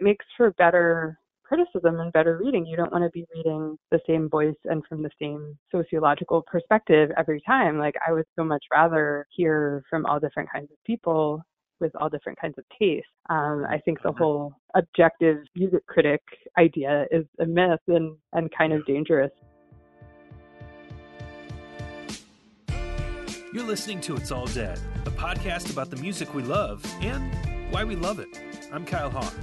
it makes for better criticism and better reading. You don't want to be reading the same voice and from the same sociological perspective every time. Like, I would so much rather hear from all different kinds of people with all different kinds of tastes. Um, I think the mm-hmm. whole objective music critic idea is a myth and, and kind of dangerous. You're listening to It's All Dead, a podcast about the music we love and why we love it. I'm Kyle Hawk.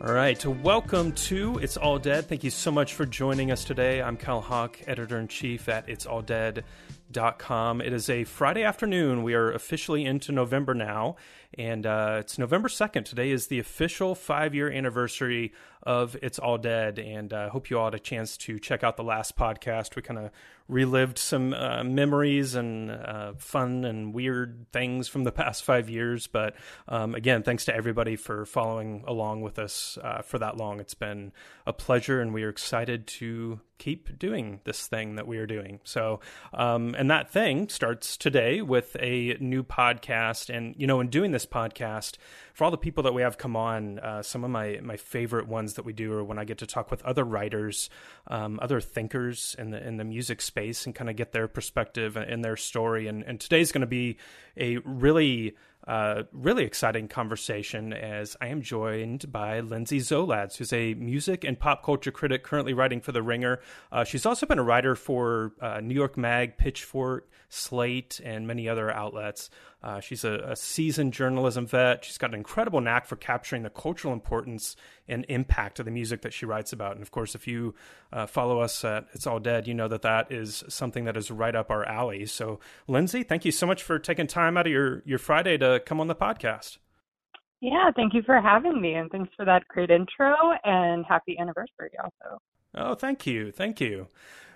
All right, welcome to It's All Dead. Thank you so much for joining us today. I'm Kyle Hawk, editor in chief at it'salldead.com. It is a Friday afternoon. We are officially into November now, and uh, it's November 2nd. Today is the official five year anniversary of It's All Dead, and I uh, hope you all had a chance to check out the last podcast. We kind of relived some uh, memories and uh, fun and weird things from the past five years. But um, again, thanks to everybody for following along with us uh, for that long. It's been a pleasure, and we are excited to keep doing this thing that we are doing. So, um, and that thing starts today with a new podcast. And, you know, in doing this podcast, for all the people that we have come on, uh, some of my, my favorite ones that we do are when I get to talk with other writers, um, other thinkers in the, in the music space and kind of get their perspective and their story. And, and today's going to be a really, uh, really exciting conversation as I am joined by Lindsay Zoladz, who's a music and pop culture critic currently writing for The Ringer. Uh, she's also been a writer for uh, New York Mag, Pitchfork, Slate, and many other outlets. Uh, she's a, a, seasoned journalism vet. She's got an incredible knack for capturing the cultural importance and impact of the music that she writes about. And of course, if you uh, follow us at It's All Dead, you know that that is something that is right up our alley. So, Lindsay, thank you so much for taking time out of your, your Friday to come on the podcast. Yeah, thank you for having me. And thanks for that great intro and happy anniversary also. Oh, thank you. Thank you.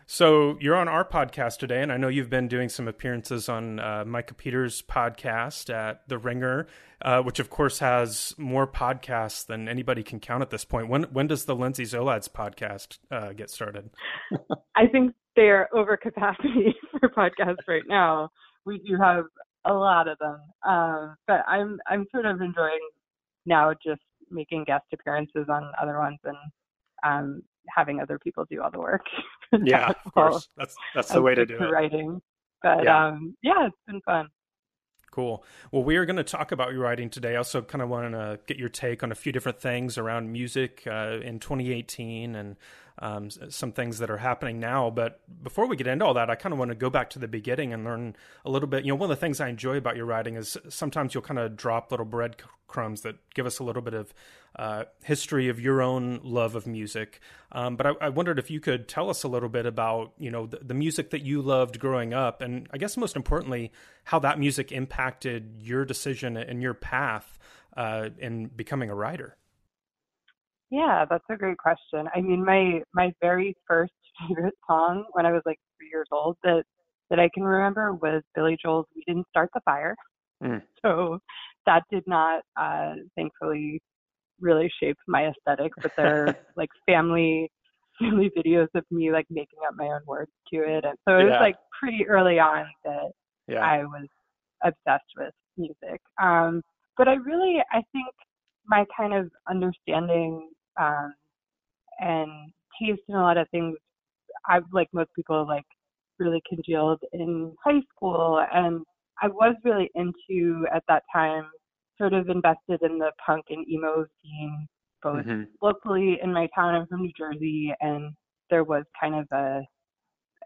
So you're on our podcast today, and I know you've been doing some appearances on uh, Micah Peters' podcast at The Ringer, uh, which of course has more podcasts than anybody can count at this point. When when does the Lindsay Zoladz podcast uh, get started? I think they're over capacity for podcasts right now. We do have a lot of them, uh, but I'm I'm sort of enjoying now just making guest appearances on other ones and um, having other people do all the work. yeah, of course. That's that's the way to do it. Writing, but yeah. um, yeah, it's been fun. Cool. Well, we are going to talk about your writing today. I also kind of want to get your take on a few different things around music uh, in 2018 and um, some things that are happening now. But before we get into all that, I kind of want to go back to the beginning and learn a little bit. You know, one of the things I enjoy about your writing is sometimes you'll kind of drop little breadcrumbs that give us a little bit of uh, history of your own love of music. Um, but I, I, wondered if you could tell us a little bit about, you know, the, the music that you loved growing up, and I guess most importantly, how that music impacted your decision and your path uh, in becoming a writer. Yeah, that's a great question. I mean, my my very first favorite song when I was like three years old that that I can remember was Billy Joel's "We Didn't Start the Fire." Mm. So that did not, uh, thankfully, really shape my aesthetic. But there are like family family videos of me like making up my own words to it, and so it yeah. was like pretty early on that yeah. I was obsessed with music. Um, but I really, I think my kind of understanding um, and taste in a lot of things. I've like most people like really congealed in high school, and I was really into at that time, sort of invested in the punk and emo scene, both mm-hmm. locally in my town. I'm from New Jersey, and there was kind of a,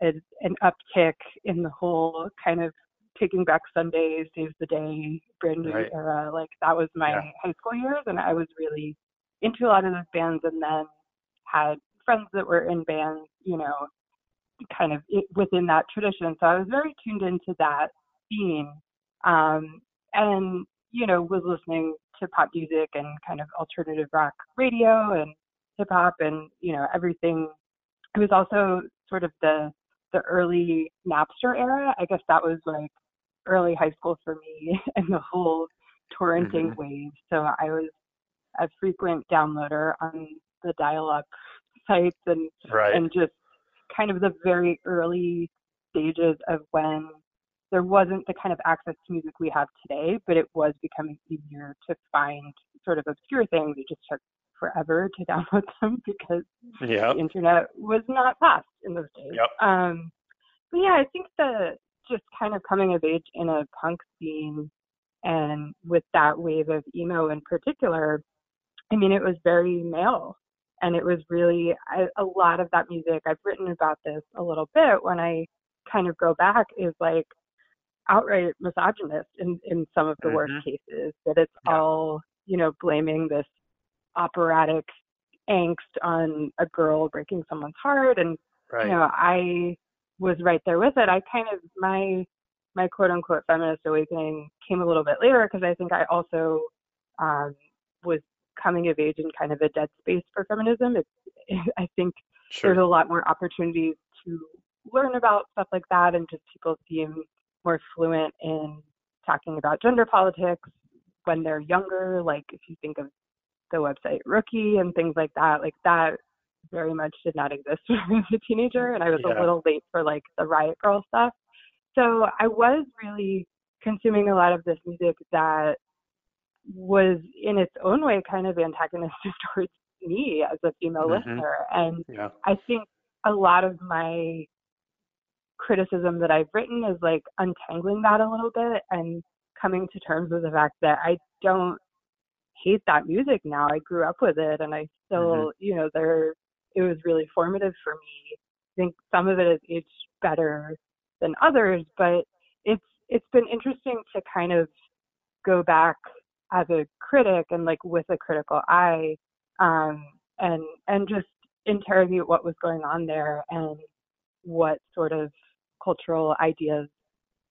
a an uptick in the whole kind of taking back Sundays, Saves the Day, brand new right. era. Like that was my yeah. high school years, and I was really into a lot of those bands and then had friends that were in bands, you know, kind of within that tradition. So I was very tuned into that scene. Um, and, you know, was listening to pop music and kind of alternative rock radio and hip hop and, you know, everything. It was also sort of the the early Napster era. I guess that was like early high school for me and the whole torrenting mm-hmm. wave. So I was a frequent downloader on the dial-up sites and right. and just kind of the very early stages of when there wasn't the kind of access to music we have today, but it was becoming easier to find sort of obscure things. It just took forever to download them because yep. the internet was not fast in those days. Yep. Um, but yeah, I think the just kind of coming of age in a punk scene and with that wave of emo in particular, I mean, it was very male. And it was really I, a lot of that music. I've written about this a little bit when I kind of go back is like outright misogynist in, in some of the mm-hmm. worst cases, that it's yeah. all, you know, blaming this operatic angst on a girl breaking someone's heart. And, right. you know, I was right there with it. I kind of, my, my quote unquote feminist awakening came a little bit later because I think I also um, was coming of age in kind of a dead space for feminism. It's, I think sure. there's a lot more opportunities to learn about stuff like that and just people seem more fluent in talking about gender politics when they're younger. Like if you think of the website Rookie and things like that, like that very much did not exist when I was a teenager, and I was yeah. a little late for like the Riot Grrrl stuff. So I was really consuming a lot of this music that was in its own way kind of antagonistic towards me as a female mm-hmm. listener. And yeah. I think a lot of my criticism that I've written is like untangling that a little bit and coming to terms with the fact that I don't hate that music now. I grew up with it and I still, mm-hmm. you know, there it was really formative for me. I think some of it has aged better than others, but it's it's been interesting to kind of go back as a critic and like with a critical eye um, and and just interrogate what was going on there and what sort of cultural ideas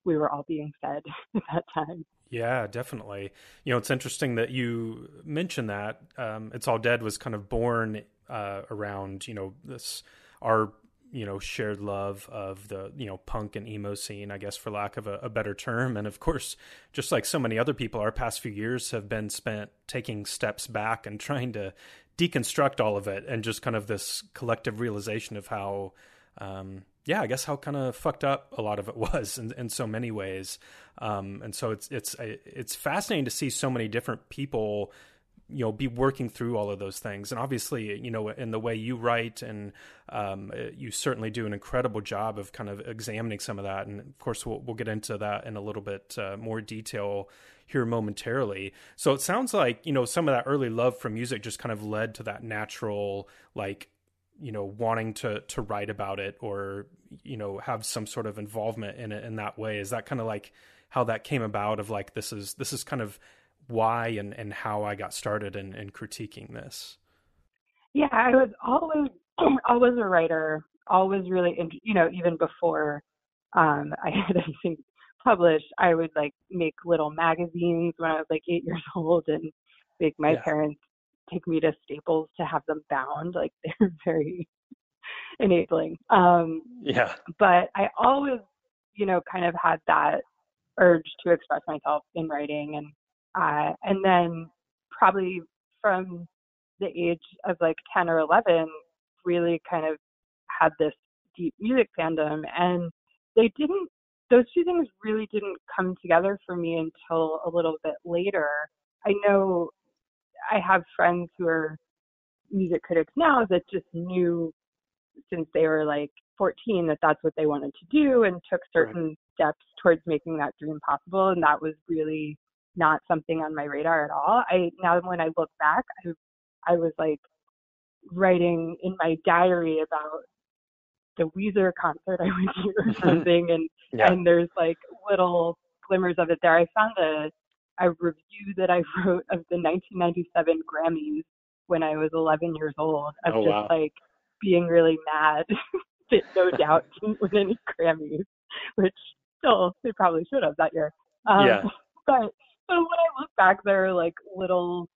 we were all being fed at that time. Yeah, definitely. You know, it's interesting that you mentioned that. Um, it's All Dead was kind of born uh, around, you know, this, our, you know, shared love of the, you know, punk and emo scene, I guess, for lack of a, a better term. And of course, just like so many other people, our past few years have been spent taking steps back and trying to deconstruct all of it and just kind of this collective realization of how, um, yeah, I guess how kind of fucked up a lot of it was in, in so many ways. Um, and so it's it's it's fascinating to see so many different people, you know, be working through all of those things. And obviously, you know, in the way you write, and um, you certainly do an incredible job of kind of examining some of that. And of course, we'll we'll get into that in a little bit uh, more detail here momentarily. So it sounds like you know some of that early love for music just kind of led to that natural like you know wanting to to write about it or you know have some sort of involvement in it in that way is that kind of like how that came about of like this is this is kind of why and and how I got started in, in critiquing this yeah I was always always a writer always really you know even before um I had anything published I would like make little magazines when I was like 8 years old and make my yeah. parents take me to Staples to have them bound. Like they're very enabling. Um, yeah. But I always, you know, kind of had that urge to express myself in writing, and uh, and then probably from the age of like 10 or 11, really kind of had this deep music fandom, and they didn't. Those two things really didn't come together for me until a little bit later. I know I have friends who are music critics now that just knew since they were like 14 that that's what they wanted to do and took certain right. steps towards making that dream possible and that was really not something on my radar at all i now when i look back i i was like writing in my diary about the Weezer concert I went to or something and yeah. and there's like little glimmers of it there. I found a a review that I wrote of the 1997 Grammys when I was 11 years old of oh, just wow. like being really mad that No Doubt didn't win any Grammys, which still they probably should have that year. Um, yeah. But but when I look back, there are like little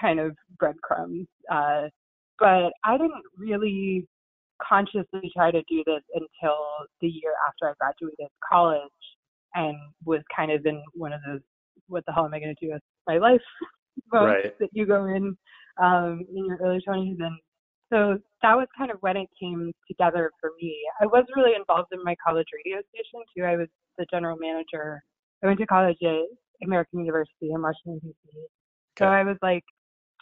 kind of breadcrumbs. Uh, but I didn't really consciously try to do this until the year after I graduated college and was kind of in one of those what the hell am I going to do with my life right. that you go in um, in your early 20s and so that was kind of when it came together for me. I was really involved in my college radio station too. I was the general manager. I went to college at American University in Washington D.C. Okay. So I was like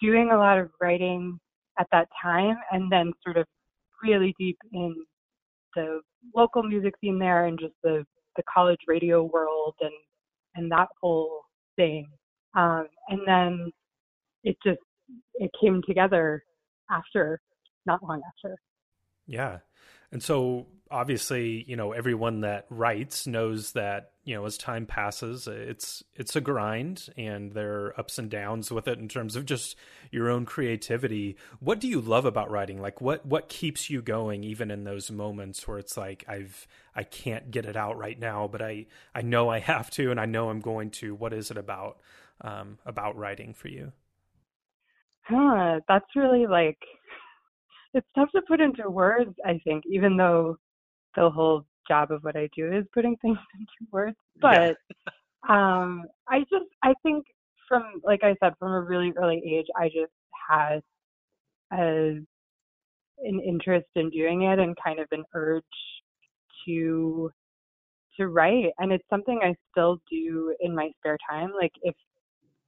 doing a lot of writing at that time, and then sort of really deep in the local music scene there, and just the the college radio world, and and that whole thing. Um, and then it just it came together after, not long after. Yeah. And so obviously, you know, everyone that writes knows that, you know, as time passes, it's it's a grind and there are ups and downs with it in terms of just your own creativity. What do you love about writing? Like what what keeps you going even in those moments where it's like I've I can't get it out right now, but I I know I have to and I know I'm going to. What is it about um about writing for you? Huh, that's really like it's tough to put into words, I think, even though the whole job of what I do is putting things into words. But yeah. um I just I think from like I said, from a really early age I just had a an interest in doing it and kind of an urge to to write and it's something I still do in my spare time. Like if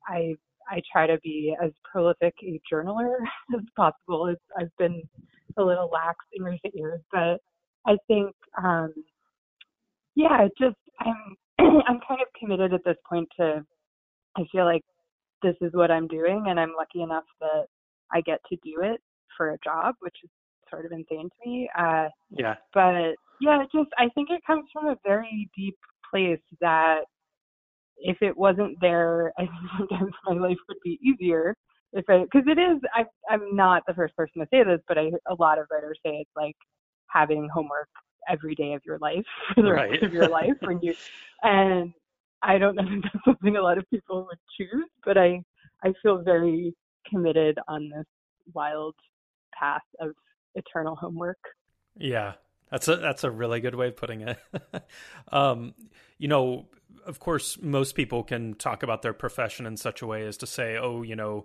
I I try to be as prolific a journaler as possible. It's, I've been a little lax in recent years, but I think, um, yeah, just I'm I'm kind of committed at this point to. I feel like this is what I'm doing, and I'm lucky enough that I get to do it for a job, which is sort of insane to me. Uh, yeah. But yeah, just I think it comes from a very deep place that if it wasn't there, I think sometimes my life would be easier. If I, because it is, I, I'm not the first person to say this, but I, a lot of writers say it's like having homework every day of your life for the right. rest of your life when you, and I don't know if that's something a lot of people would choose, but I, I feel very committed on this wild path of eternal homework. Yeah, that's a that's a really good way of putting it. um, you know, of course, most people can talk about their profession in such a way as to say, "Oh, you know,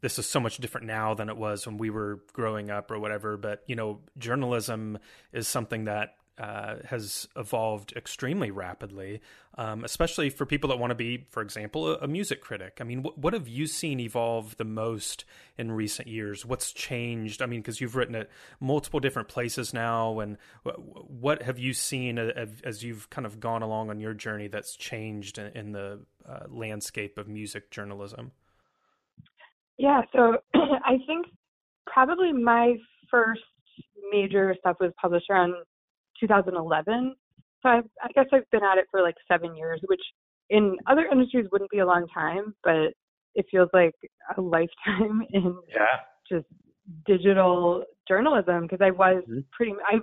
this is so much different now than it was when we were growing up or whatever." But you know, journalism is something that uh, has evolved extremely rapidly, um, especially for people that want to be, for example, a, a music critic. I mean, wh- what have you seen evolve the most in recent years? What's changed? I mean, because you've written at multiple different places now, and wh- what have you seen as you've kind of gone along on your journey that's changed in, in the uh, landscape of music journalism? Yeah, so I think probably my first major stuff was published around 2011. So I, I guess I've been at it for like seven years, which in other industries wouldn't be a long time, but it feels like a lifetime in yeah. just digital journalism because I was mm-hmm. pretty. I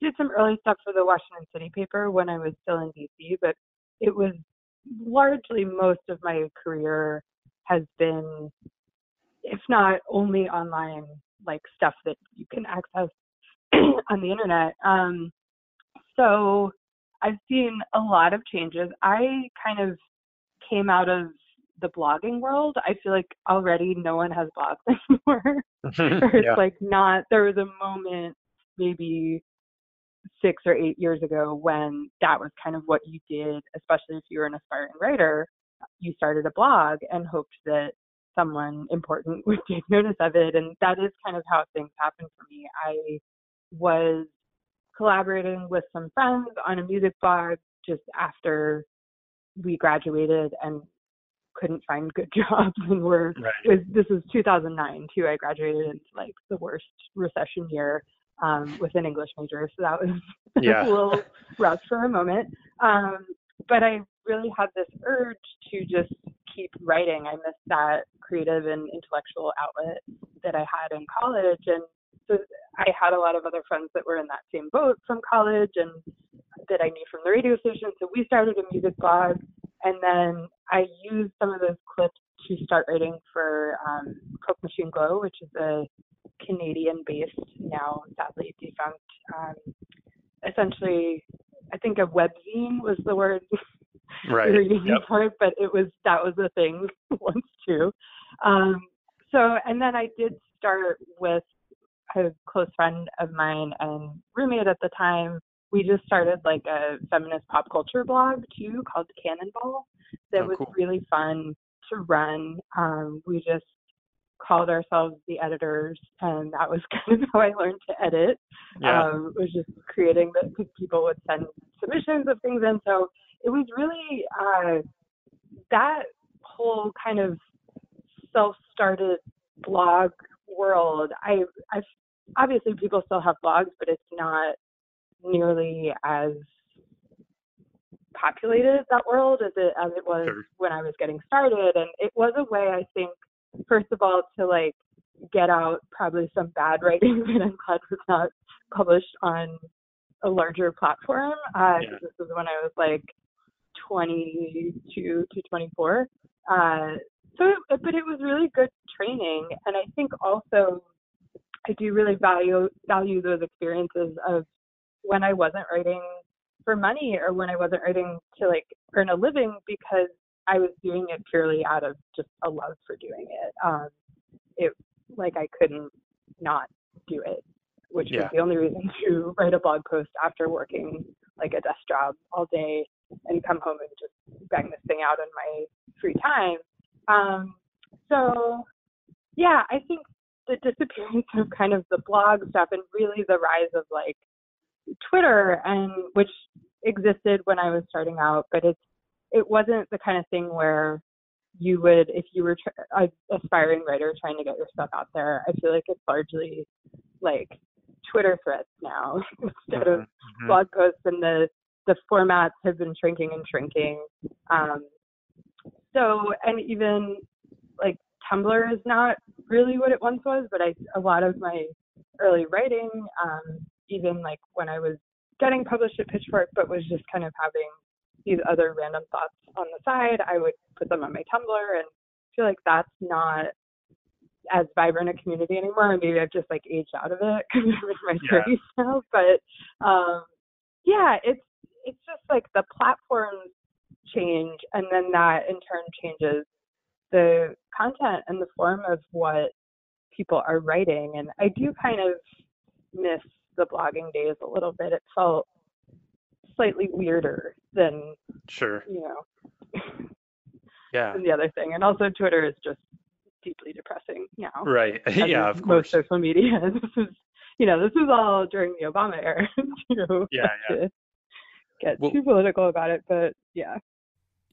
did some early stuff for the Washington City paper when I was still in DC, but it was largely most of my career has been, if not only online, like stuff that you can access on the internet. Um, so I've seen a lot of changes. I kind of came out of the blogging world. I feel like already no one has blogs anymore. or it's yeah. like not there was a moment maybe six or eight years ago when that was kind of what you did, especially if you were an aspiring writer. You started a blog and hoped that someone important would take notice of it. And that is kind of how things happened for me. I was collaborating with some friends on a music blog just after we graduated and couldn't find good jobs and were right. was, this was 2009 too i graduated into like the worst recession year um, with an english major so that was yeah. a little rough for a moment um, but i really had this urge to just keep writing i missed that creative and intellectual outlet that i had in college and so I had a lot of other friends that were in that same boat from college and that I knew from the radio station. So we started a music blog, and then I used some of those clips to start writing for um, Coke Machine Glow, which is a Canadian-based, now sadly defunct, um, essentially, I think a webzine was the word right. we were using yep. for it, but it was that was the thing once too. Um, so, and then I did start with a close friend of mine and roommate at the time, we just started like a feminist pop culture blog too called Cannonball that Oh, was cool. really fun to run. Um, we just called ourselves the editors, and that was kind of how I learned to edit. Yeah. Um, was just creating that because people would send submissions of things in. So it was really uh, that whole kind of self-started blog world. I, I've obviously people still have blogs, but it's not nearly as populated that world as it as it was Sure. when I was getting started. And it was a way I think, first of all, to like get out probably some bad writing that I'm glad was not published on a larger platform. Uh, Yeah. This was when I was like 22 to 24. Uh, so, it, but it was really good training, and I think also I do really value value those experiences of when I wasn't writing for money or when I wasn't writing to like earn a living because I was doing it purely out of just a love for doing it. Um, it like I couldn't not do it, which Yeah. was the only reason to write a blog post after working like a desk job all day and come home and just bang this thing out in my free time. Um, so yeah, I think the disappearance of kind of the blog stuff and really the rise of like Twitter and which existed when I was starting out, but it's it wasn't the kind of thing where you would if you were tr- a aspiring writer trying to get your stuff out there. I feel like it's largely like Twitter threads now instead of Mhm. blog posts, and the the formats have been shrinking and shrinking. Um, so and even like Tumblr is not really what it once was, but I a lot of my early writing, um, even like when I was getting published at Pitchfork, but was just kind of having these other random thoughts on the side, I would put them on my Tumblr and feel like that's not as vibrant a community anymore. And maybe I've just like aged out of it because I'm in my Yeah. 30s now. But um, yeah, it's it's just like the platforms change, and then that in turn changes the content and the form of what people are writing. And I do kind of miss the blogging days a little bit. It felt slightly weirder than Sure. you know Yeah. than the other thing. And also Twitter is just deeply depressing now. Right. yeah, of course. Most social media. This is, you know, this is all during the Obama era. too, Yeah, yeah. To get Well- too political about it, but yeah.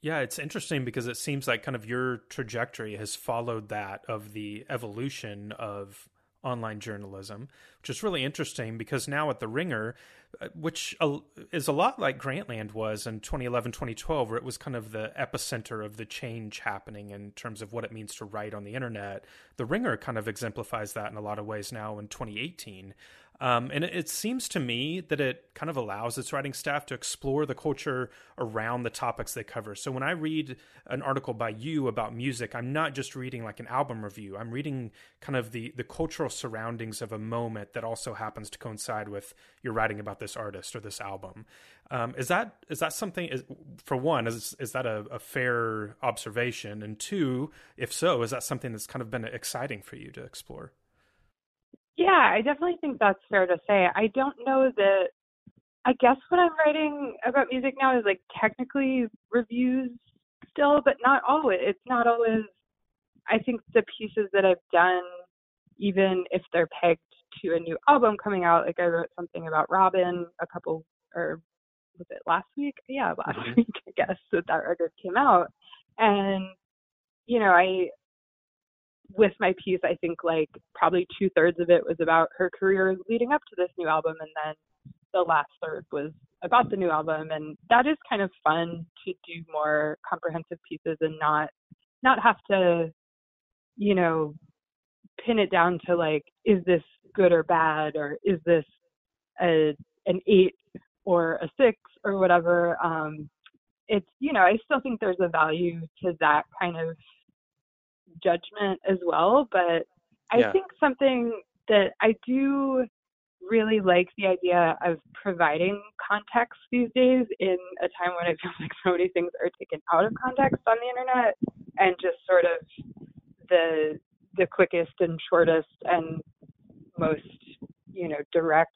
Yeah, it's interesting because it seems like kind of your trajectory has followed that of the evolution of online journalism, which is really interesting because now at the Ringer, uh, which is a lot like Grantland was in 2011, 2012, where it was kind of the epicenter of the change happening in terms of what it means to write on the internet. The Ringer kind of exemplifies that in a lot of ways now in 2018. Um, and it, it seems to me that it kind of allows its writing staff to explore the culture around the topics they cover. So when I read an article by you about music, I'm not just reading like an album review. I'm reading kind of the the cultural surroundings of a moment that also happens to coincide with your writing about this artist or this album. Um, is that is that something? Is, for one, is is that a, a fair observation? And two, if so, is that something that's kind of been exciting for you to explore? Yeah, I definitely think that's fair to say. I don't know that I guess what I'm writing about music now is like technically reviews still, but not always. It's not always I think the pieces that I've done, even if they're pegged to a new album coming out, like I wrote something about Robyn a couple or was it last week? Yeah, last Mhm. week I guess that that record came out. And you know, I with my piece, I think like probably two thirds of it was about her career leading up to this new album, and then the last third was about the new album. And that is kind of fun to do more comprehensive pieces and not not have to, you know, pin it down to like, is this good or bad, or is this a an eight or a six or whatever. Um, it's you know, I still think there's a value to that kind of judgment as well. But I Yeah. think something that I do really like the idea of providing context these days in a time when it feels like so many things are taken out of context on the internet and just sort of the the quickest and shortest and most you know, direct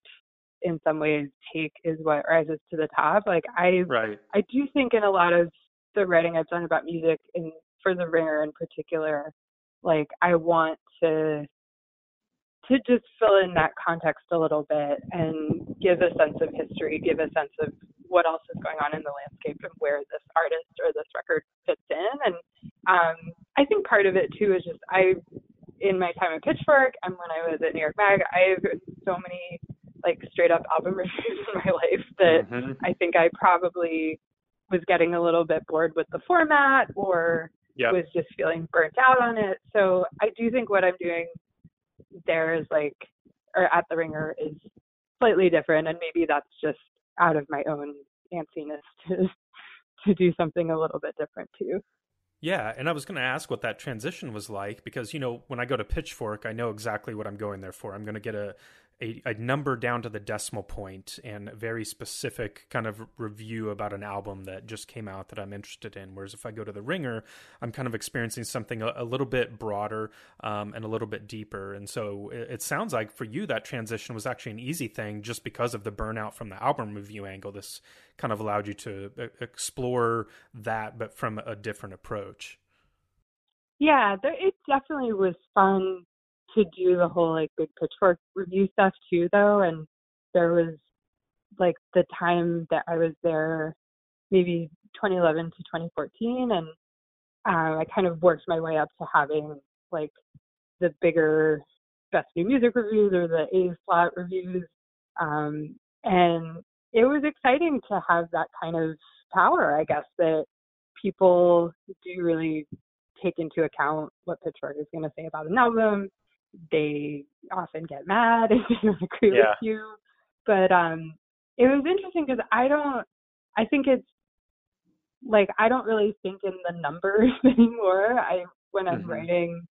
in some ways take is what rises to the top. Like I right. I do think in a lot of the writing I've done about music and for the ringer in particular, like I want to to just fill in that context a little bit and give a sense of history, give a sense of what else is going on in the landscape and where this artist or this record fits in. And um, I think part of it too is just I, in my time at Pitchfork and when I was at New York Mag, I have so many like straight up album reviews in my life that mm-hmm. I think I probably was getting a little bit bored with the format or yep. was just feeling burnt out on it. So I do think what I'm doing there is like, or at the Ringer is slightly different, and maybe that's just out of my own antsiness to to do something a little bit different too. Yeah, and I was going to ask what that transition was like because you know when I go to Pitchfork, I know exactly what I'm going there for. I'm going to get a a, a, number down to the decimal point and a very specific kind of review about an album that just came out that I'm interested in. Whereas if I go to the Ringer, I'm kind of experiencing something a, a little bit broader um, and a little bit deeper. And so it, it, sounds like for you that transition was actually an easy thing just because of the burnout from the album review angle. This kind of allowed you to uh, explore that, but from a different approach. Yeah, there, it definitely was fun to do the whole like big pitchfork review stuff too though and there was like the time that I was there maybe 2011 to 2014 and uh, I kind of worked my way up to having like the bigger best new music reviews or the A slot reviews um, and it was exciting to have that kind of power I guess that people do really take into account what Pitchfork is going to say about an album they often get mad if they don't agree yeah. with you. But um, it was interesting because I don't. I think it's like I don't really think in the numbers anymore. I when I'm mm-hmm. writing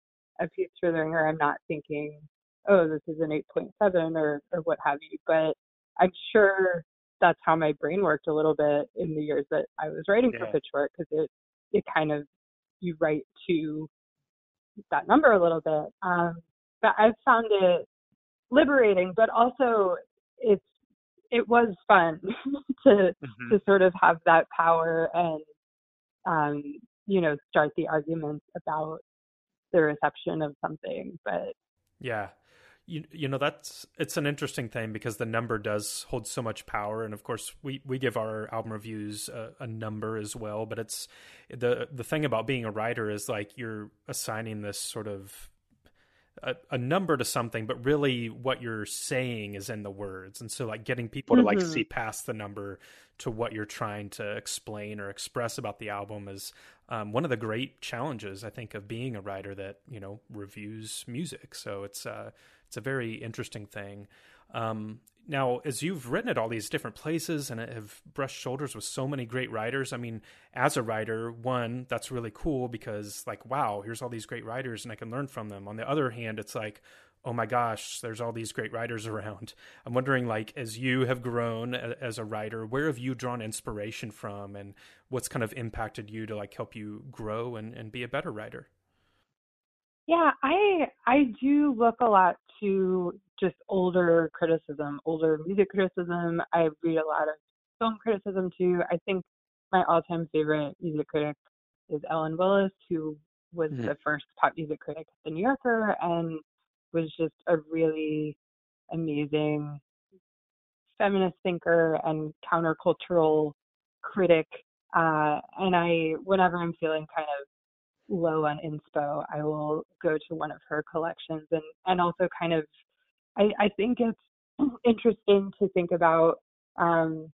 a piece for the Ringer, I'm not thinking, oh, this is an 8.7 or or what have you. But I'm sure that's how my brain worked a little bit in the years that I was writing yeah. for Pitchfork because it it kind of you write to that number a little bit. Um, but I've found it liberating, but also it's it was fun to mm-hmm. to sort of have that power and um, you know start the arguments about the reception of something. But yeah, you you know that's it's an interesting thing because the number does hold so much power, and of course we we give our album reviews a, a number as well. But it's the the thing about being a writer is like you're assigning this sort of a, a, number to something, but really what you're saying is in the words. And so like getting people mm-hmm. to like mm-hmm. see past the number to what you're trying to explain or express about the album is um, one of the great challenges I think of being a writer that you know reviews music. So it's uh, it's a very interesting thing. Um, now, as you've written at all these different places and have brushed shoulders with so many great writers, I mean, as a writer, one, that's really cool because, like, wow, here's all these great writers and I can learn from them. On the other hand, it's like, oh my gosh, there's all these great writers around. I'm wondering, like, as you have grown as a writer, where have you drawn inspiration from and what's kind of impacted you to, like, help you grow and, and be a better writer? Yeah, I I do look a lot to just older criticism, older music criticism. I read a lot of film criticism too. I think my all-time favorite music critic is Ellen Willis, who was mm-hmm. the first pop music critic at the New Yorker and was just a really amazing feminist thinker and countercultural critic. Uh, and I, whenever I'm feeling kind of low on inspo, I will go to one of her collections and and also kind of I, I think it's interesting to think about um,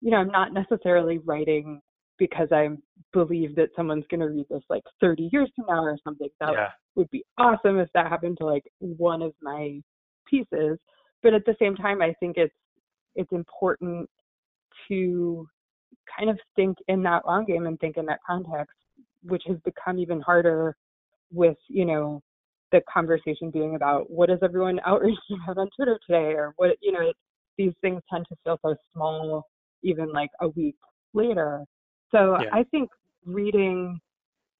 you know, I'm not necessarily writing because I believe that someone's going to read this like 30 years from now or something. That yeah. would be awesome if that happened to like one of my pieces. But at the same time, I think it's it's important to kind of think in that long game and think in that context which has become even harder with you know the conversation being about what is everyone outraged about on Twitter today, or what you know it, these things tend to feel so small even like a week later. So yeah. I think reading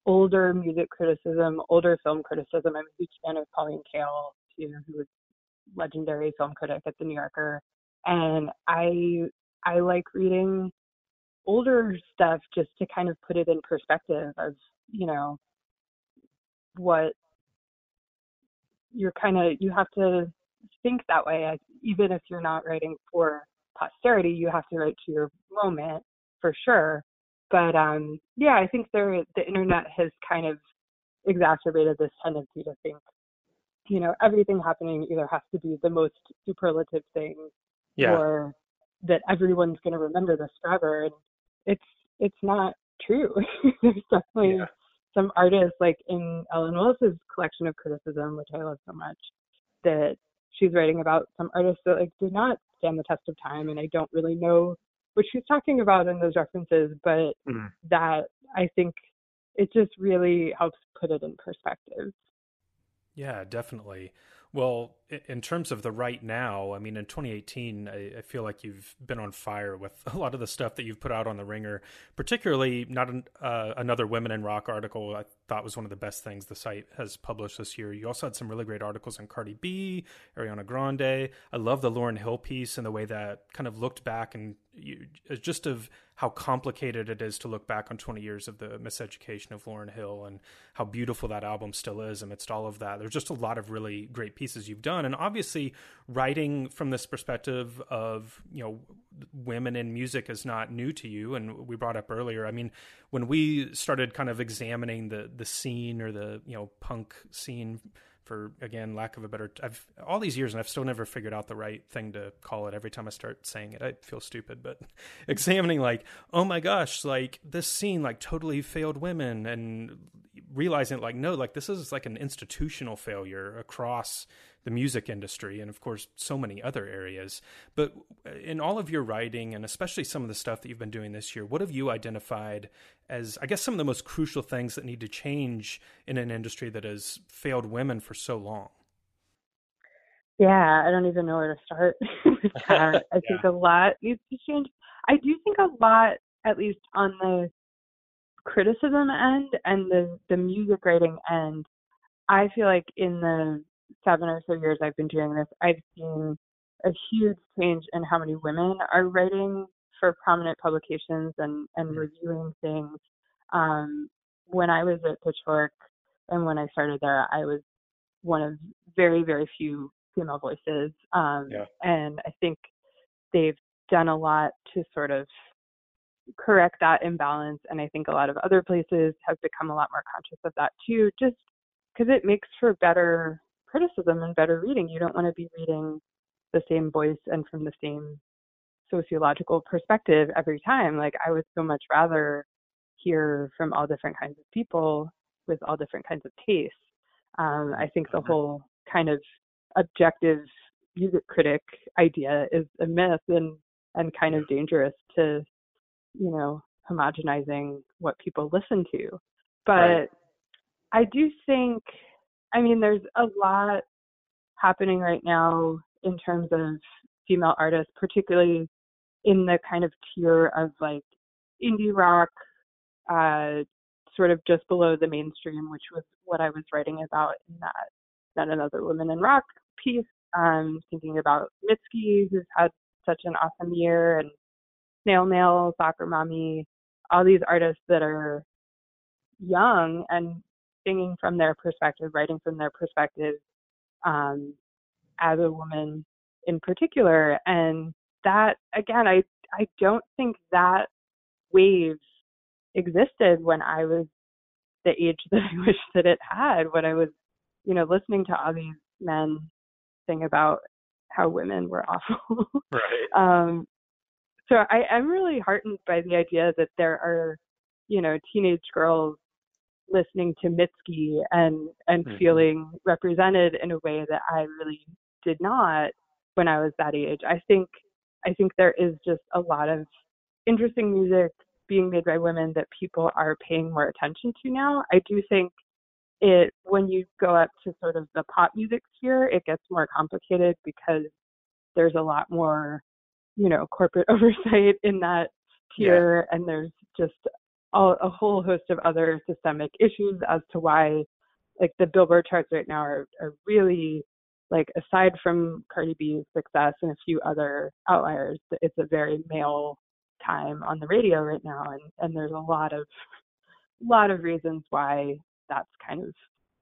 older music criticism, older film criticism. I'm a huge fan of Pauline Kael, you know, who was legendary film critic at the New Yorker, and I I like reading older stuff just to kind of put it in perspective of you know what you're kind of you have to think that way even if you're not writing for posterity you have to write to your moment for sure but um yeah i think there the internet has kind of exacerbated this tendency to think you know everything happening either has to be the most superlative thing yeah. or that everyone's going to remember this forever and it's it's not true there's definitely yeah. some artists like in ellen willis's collection of criticism which i love so much that she's writing about some artists that like did not stand the test of time and i don't really know what she's talking about in those references but mm. that i think it just really helps put it in perspective yeah, definitely. Well, in terms of the right now, I mean, in 2018, I, I, feel like you've been on fire with a lot of the stuff that you've put out on the Ringer. Particularly, not an, uh, another Women in Rock article. I thought was one of the best things the site has published this year. You also had some really great articles on Cardi B, Ariana Grande. I love the Lauryn Hill piece and the way that kind of looked back and you, just of how complicated it is to look back on 20 years of the miseducation of Lauryn Hill and how beautiful that album still is amidst all of that. There's just a lot of really great pieces you've done. And obviously, writing from this perspective of, you know, women in music is not new to you. And we brought up earlier, I mean, when we started kind of examining the, the scene or the, you know, punk scene for again lack of a better I've all these years and I've still never figured out the right thing to call it. Every time I start saying it I feel stupid but examining like oh my gosh like this scene like totally failed women and realizing like no like this is like an institutional failure across the music industry and of course so many other areas. But uh, in all of your writing and especially some of the stuff that you've been doing this year what have you identified as i guess some of the most crucial things that need to change in an industry that has failed women for so long? Yeah i don't even know where to start with that. I think yeah. a lot needs to change. I do think a lot at least on the criticism end and the the music writing end i feel like in the seven or so years I've been doing this, I've seen a huge change in how many women are writing for prominent publications and, and mm-hmm. reviewing things. Um, when I was at Pitchfork and when I started there, I was one of very, very few female voices. Um, yeah. And I think they've done a lot to sort of correct that imbalance. And I think a lot of other places have become a lot more conscious of that too, just because it makes for better criticism and better reading. You don't want to be reading the same voice and from the same sociological perspective every time. Like I would so much rather hear from all different kinds of people with all different kinds of tastes. Um, I think the mm-hmm. whole kind of objective music critic idea is a myth and and kind of dangerous to you know homogenizing what people listen to. But right. I do think I mean, there's a lot happening right now in terms of female artists, particularly in the kind of tier of like indie rock, uh, sort of just below the mainstream, which was what I was writing about in that Not Another Woman in Rock piece. Um, thinking about Mitski, who's had such an awesome year, and Snail Mail, Soccer Mommy, all these artists that are young and singing from their perspective, writing from their perspective um, as a woman in particular. And that, again, I, I don't think that wave existed when I was the age that I wish that it had, when I was, you know, listening to all these men sing about how women were awful. right. Um, so I am really heartened by the idea that there are, you know, teenage girls listening to Mitski and and mm-hmm. feeling represented in a way that I really did not when I was that age. I think I think there is just a lot of interesting music being made by women that people are paying more attention to now. I do think it when you go up to sort of the pop music sphere, it gets more complicated because there's a lot more, you know, corporate oversight in that tier yeah. and there's just a, a whole host of other systemic issues as to why like the billboard charts right now are, are really like aside from Cardi B's success and a few other outliers, it's a very male time on the radio right now, and and there's a lot of lot of reasons why that's kind of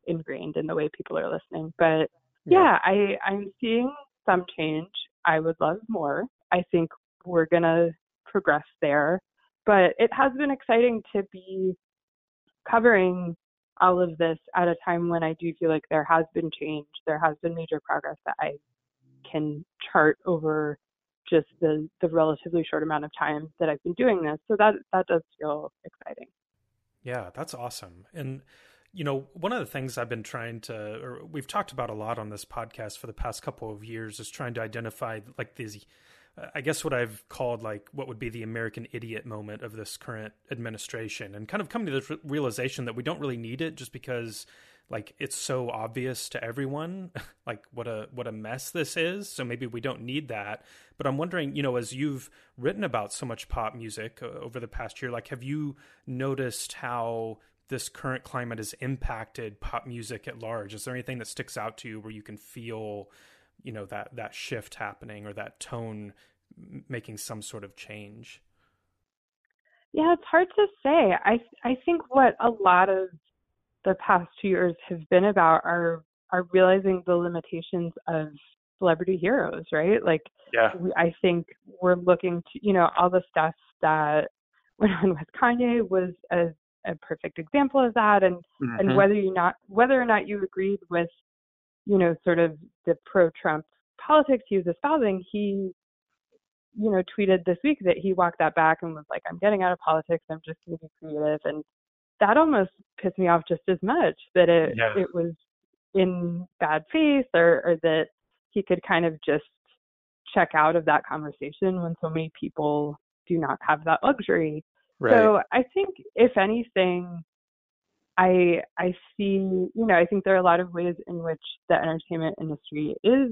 ingrained in the way people are listening. But yeah, yeah I I'm seeing some change. I would love more. I think we're gonna progress there, but it has been exciting to be covering all of this at a time when I do feel like there has been change, there has been major progress that I can chart over just the the relatively short amount of time that I've been doing this. So that that does feel exciting. Yeah, that's awesome. And you know, one of the things I've been trying to, or we've talked about a lot on this podcast for the past couple of years, is trying to identify like these I guess what I've called like what would be the American idiot moment of this current administration, and kind of coming to the realization that we don't really need it just because like it's so obvious to everyone like what a what a mess this is. So maybe we don't need that. But i'm wondering you know as you've written about so much pop music uh, over the past year like have you noticed how this current climate has impacted pop music at large? Is there anything that sticks out to you where you can feel you know that that shift happening or that tone making some sort of change? Yeah it's hard to say. I i think what a lot of the past two years have been about are are realizing the limitations of celebrity heroes right? Like yeah. we, i think we're looking to you know all the stuff that went on with kanye was a, a perfect example of that. And mm-hmm. and whether you not whether or not you agreed with you know, sort of the pro-Trump politics he was espousing, he, you know, tweeted this week that he walked that back and was like, "I'm getting out of politics. I'm just going to be creative." And that almost pissed me off just as much that it yeah. it was in bad faith or, or that he could kind of just check out of that conversation when so many people do not have that luxury. Right. So I think if anything, I I see, you know, I think there are a lot of ways in which the entertainment industry is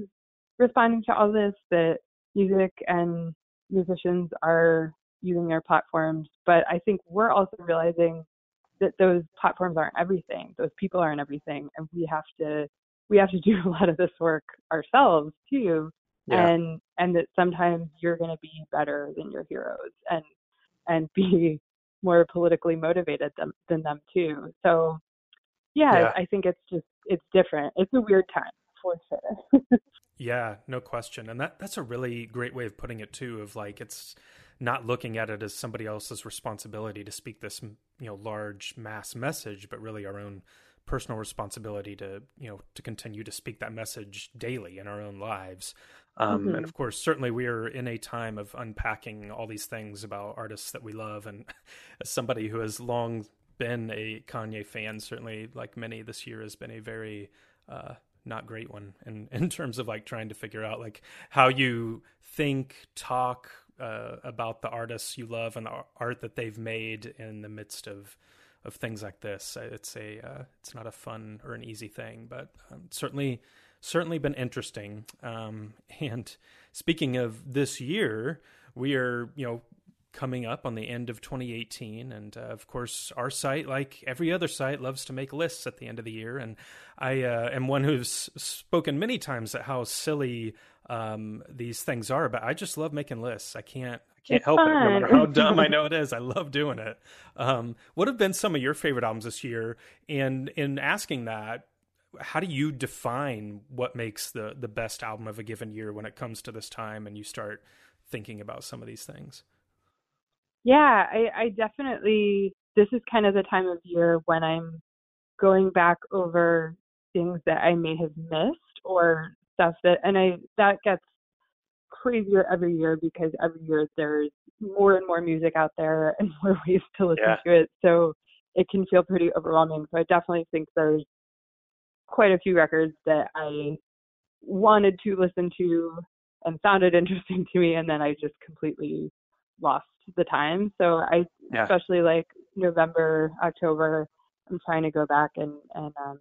responding to all this, that music and musicians are using their platforms, but I think we're also realizing that those platforms aren't everything. Those people aren't everything, and we have to we have to do a lot of this work ourselves too. Yeah. And and that sometimes you're going to be better than your heroes and and be more politically motivated than, than them too. So yeah, yeah, I think it's just it's different. It's a weird time for sure. yeah, no question. And that that's a really great way of putting it too of like it's not looking at it as somebody else's responsibility to speak this, you know, large mass message, but really our own personal responsibility to, you know, to continue to speak that message daily in our own lives. Um, mm-hmm. And of course, certainly we are in a time of unpacking all these things about artists that we love. And as somebody who has long been a Kanye fan, certainly like many this year has been a very uh, not great one in, in terms of like trying to figure out like how you think, talk uh, about the artists you love and the art that they've made in the midst of of things like this. It's a uh, it's not a fun or an easy thing, but um, certainly certainly been interesting. Um, and speaking of this year, we are, you know, coming up on the end of 2018 and uh, of course our site like every other site loves to make lists at the end of the year and i uh, am one who's spoken many times at how silly um, these things are but i just love making lists i can't i can't it's help fun. it no matter how dumb i know it is i love doing it um, what have been some of your favorite albums this year and in asking that how do you define what makes the the best album of a given year when it comes to this time and you start thinking about some of these things? Yeah, I, I definitely this is kind of the time of year when I'm going back over things that I may have missed or stuff that and I that gets crazier every year because every year there's more and more music out there and more ways to listen yeah. to it. So it can feel pretty overwhelming. So I definitely think there's quite a few records that I wanted to listen to and sounded interesting to me, and then I just completely lost the time. So I, yeah. especially like November, October, I'm trying to go back and and um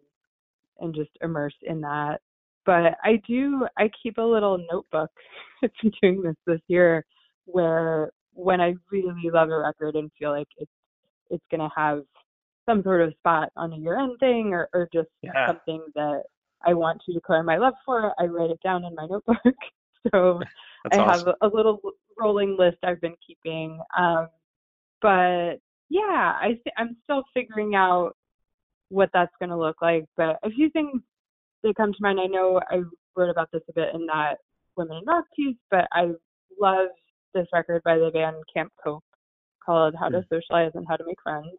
and just immerse in that. But I do, I keep a little notebook. I've been doing this this year, where when I really love a record and feel like it's it's gonna have some sort of spot on a year end thing or, or just yeah. something that I want to declare my love for, I write it down in my notebook. so That's I awesome. have a, a little rolling list I've been keeping. Um, but yeah, I th- I'm still figuring out what that's going to look like. But a few things that come to mind. I know I wrote about this a bit in that Women in Rock piece, but I love this record by the band Camp Cope called How to Mm. Socialize and How to Make Friends.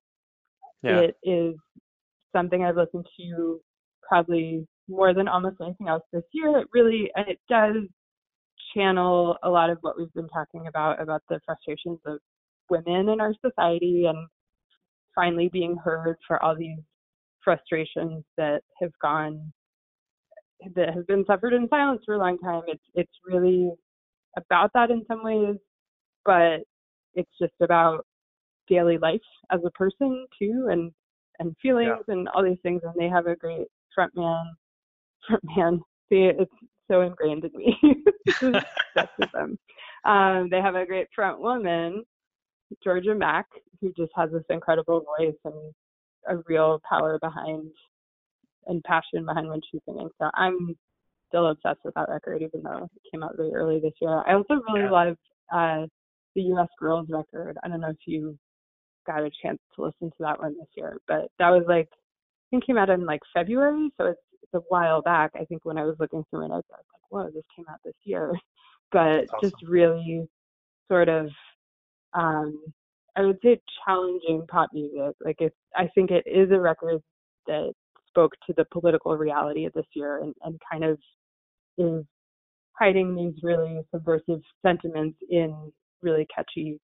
Yeah. It is something I've listened to probably more than almost anything else this year. It really and it does channel a lot of what we've been talking about about the frustrations of women in our society and finally being heard for all these frustrations that have gone that has been suffered in silence for a long time. It's it's really about that in some ways, but it's just about daily life as a person too and and feelings and all these things and they have a great front man front man. See it's so ingrained in me. Just obsessed with them. Um they have a great front woman Georgia Maq who just has this incredible voice and a real power behind and passion behind when she's singing so i'm still obsessed with that record even though it came out really early this year i also really Yeah. love uh the U.S. Girls record i don't know if you got a chance to listen to that one this year. But that was like I think came out in like February, so it's, it's a while back. I think when I was looking through my notes, I was like, "Whoa, this came out this year." But That's just really sort of, um, I would say challenging pop music. Like it's, I think it is a record that spoke to the political reality of this year and, and kind of is hiding these really subversive sentiments in really catchy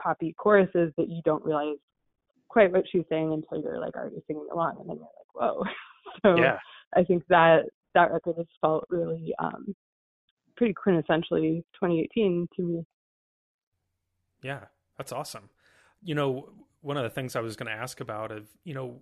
poppy choruses that you don't realize quite what she's saying until you're like already singing along and then you're like whoa so yeah. i think that that record has felt really um pretty quintessentially 2018 to me Yeah, that's awesome. You know, one of the things I was going to ask about of, you know,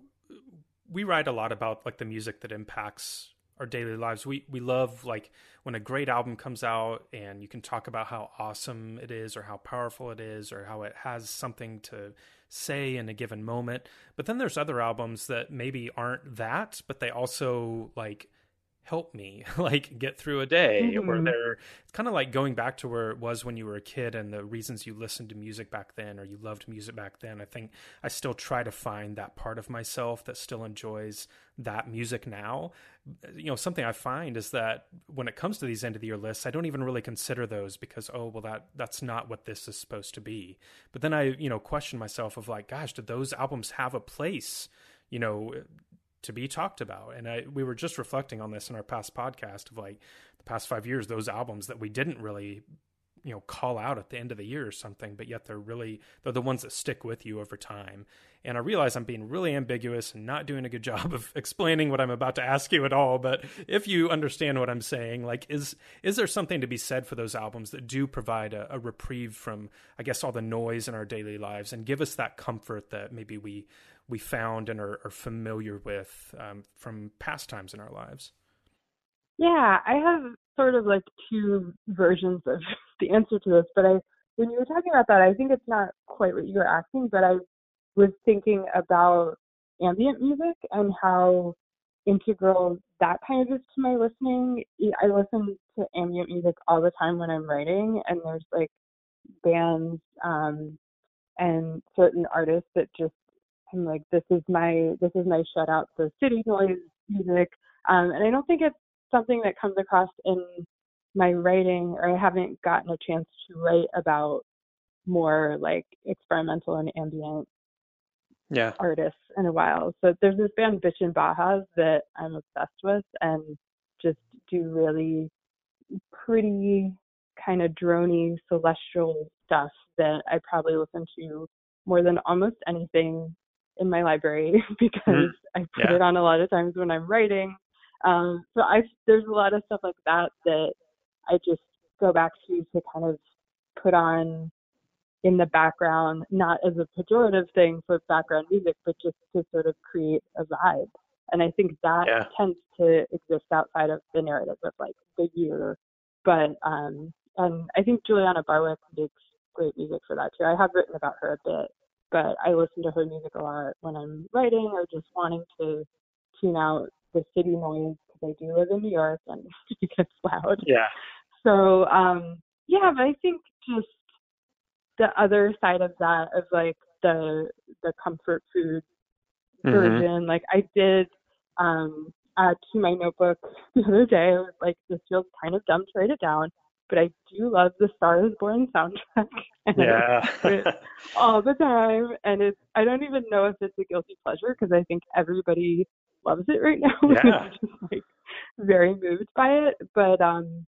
we write a lot about like the music that impacts our daily lives. We we love like when a great album comes out and you can talk about how awesome it is or how powerful it is or how it has something to say in a given moment. But then there's other albums that maybe aren't that, but they also like help me like get through a day or Mhm. they're it's kind of like going back to where it was when you were a kid and the reasons you listened to music back then or you loved music back then. I think i still try to find that part of myself that still enjoys that music now. You know something i find is that when it comes to these end of the year lists i don't even really consider those because oh well that that's not what this is supposed to be. But then i you know question myself of like gosh did those albums have a place you know to be talked about. And I, we were just reflecting on this in our past podcast of like the past five years, those albums that we didn't really, you know, call out at the end of the year or something, but yet they're really, they're the ones that stick with you over time. And I realize I'm being really ambiguous and not doing a good job of explaining what I'm about to ask you at all. But if you understand what I'm saying, like, is, is there something to be said for those albums that do provide a, a reprieve from, I guess, all the noise in our daily lives and give us that comfort that maybe we, we found and are, are familiar with um, from past times in our lives. Yeah, I have sort of like two versions of the answer to this, but I when you were talking about that, I think it's not quite what you were asking, but I was thinking about ambient music and how integral that kind of is to my listening. I listen to ambient music all the time when I'm writing, and there's like bands um, and certain artists that just I'm like, this is my this is my shut out the city noise music, um, and I don't think it's something that comes across in my writing, or I haven't gotten a chance to write about more like experimental and ambient Yeah. artists in a while. So there's this band Bitchin Bajas that I'm obsessed with and just do really pretty kind of drony celestial stuff that I probably listen to more than almost anything in my library mm-hmm. because I put Yeah. it on a lot of times when I'm writing. Um, so I there's a lot of stuff like that that I just go back to to kind of put on in the background, not as a pejorative thing for background music, but just to sort of create a vibe. And I think that Yeah. tends to exist outside of the narrative of like the year. But um and I think Juliana Barwick makes great music for that too. I have written about her a bit, but I listen to her music a lot when I'm writing or just wanting to tune out the city noise because I do live in New York and it gets loud. Yeah. So um, yeah, but I think just the other side of that of like the the comfort food Mm-hmm. version. Like I did um add to my notebook the other day. I was like, this feels kind of dumb to write it down, but I do love the Star is Born soundtrack. and Yeah. listen to it all the time. And it's I don't even know if it's a guilty pleasure because I think everybody loves it right now. Yeah. I'm just like very moved by it. But um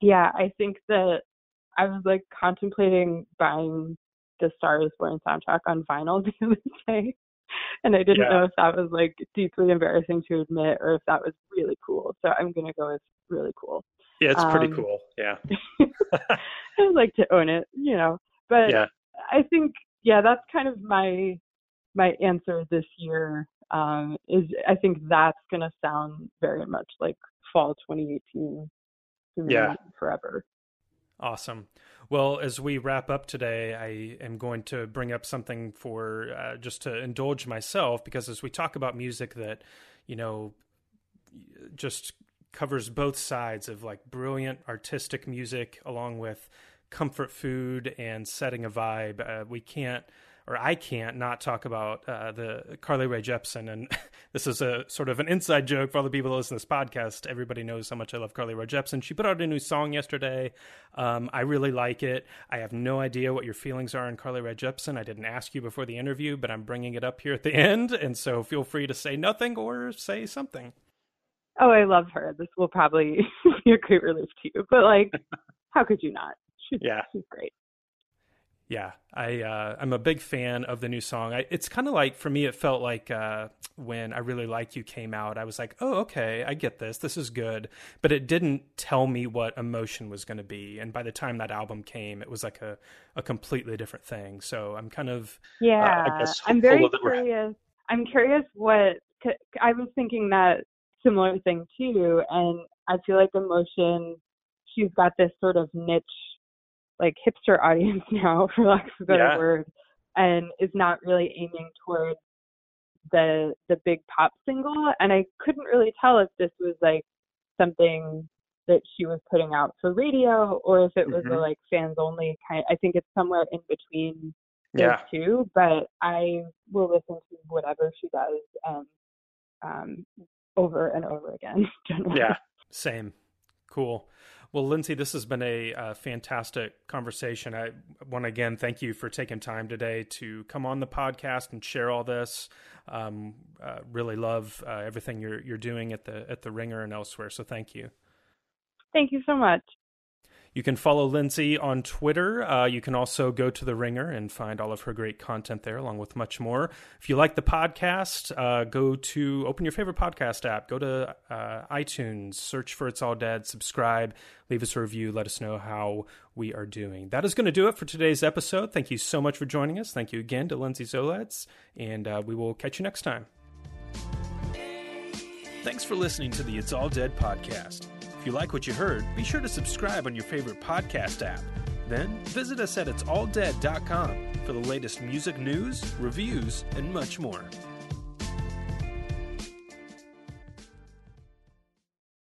yeah, I think that I was like contemplating buying the Star is Born soundtrack on vinyl the other day. And I didn't Yeah. know if that was like deeply embarrassing to admit or if that was really cool. So I'm gonna go with really cool. yeah, it's pretty Um, cool. Yeah. I would like to own it, you know. But Yeah. I think yeah, that's kind of my my answer this year. Um, is I think that's gonna sound very much like fall 2018 to me Yeah. forever. Awesome. Well, as we wrap up today, I am going to bring up something for uh, just to indulge myself because as we talk about music that, you know, just covers both sides of like brilliant artistic music along with comfort food and setting a vibe, uh, we can't or I can't not talk about uh, the Carly Rae Jepsen. And this is a sort of an inside joke for all the people that listen to this podcast. Everybody knows how much I love Carly Rae Jepsen. She put out a new song yesterday. Um, I really like it. I have no idea what your feelings are on Carly Rae Jepsen. I didn't ask you before the interview, but I'm bringing it up here at the end. And so feel free to say nothing or say something. Oh, I love her. This will probably be a great relief to you. But like, how could you not? She's, Yeah. she's great. Yeah, I uh, I'm a big fan of the new song. I, it's kind of like for me, it felt like uh, when I really like you came out. I was like, oh, okay, I get this. This is good, but it didn't tell me what emotion was going to be. And by the time that album came, it was like a a completely different thing. So I'm kind of Yeah, I guess I'm very hopeful that we're- curious. I'm curious what I was thinking that similar thing too, and I feel like emotion. She's got this sort of niche, like hipster audience now, for lack of a better Yeah. word, and is not really aiming towards the the big pop single. And I couldn't really tell if this was like something that she was putting out for radio or if it was a Mhm. like fans only kind. I think it's somewhere in between those yeah two, but I will listen to whatever she does and um, over and over again. Generally. yeah same cool. Well, Lindsay, this has been a fantastic conversation. I want again thank you for taking time today to come on the podcast and share all this. Um, uh, really love uh, everything you're you're doing at the at the Ringer and elsewhere. So thank you. Thank you so much. You can follow Lindsay on Twitter. Uh, you can also go to The Ringer and find all of her great content there, along with much more. If you like the podcast, uh, go to open your favorite podcast app, go to uh, iTunes, search for It's All Dead, subscribe, leave us a review, let us know how we are doing. That is going to do it for today's episode. Thank you so much for joining us. Thank you again to Lindsay Zoladz, and uh, we will catch you next time. Thanks for listening to the It's All Dead podcast. If you like what you heard, be sure to subscribe on your favorite podcast app. Then visit us at itsalldead.com for the latest music news, reviews, and much more.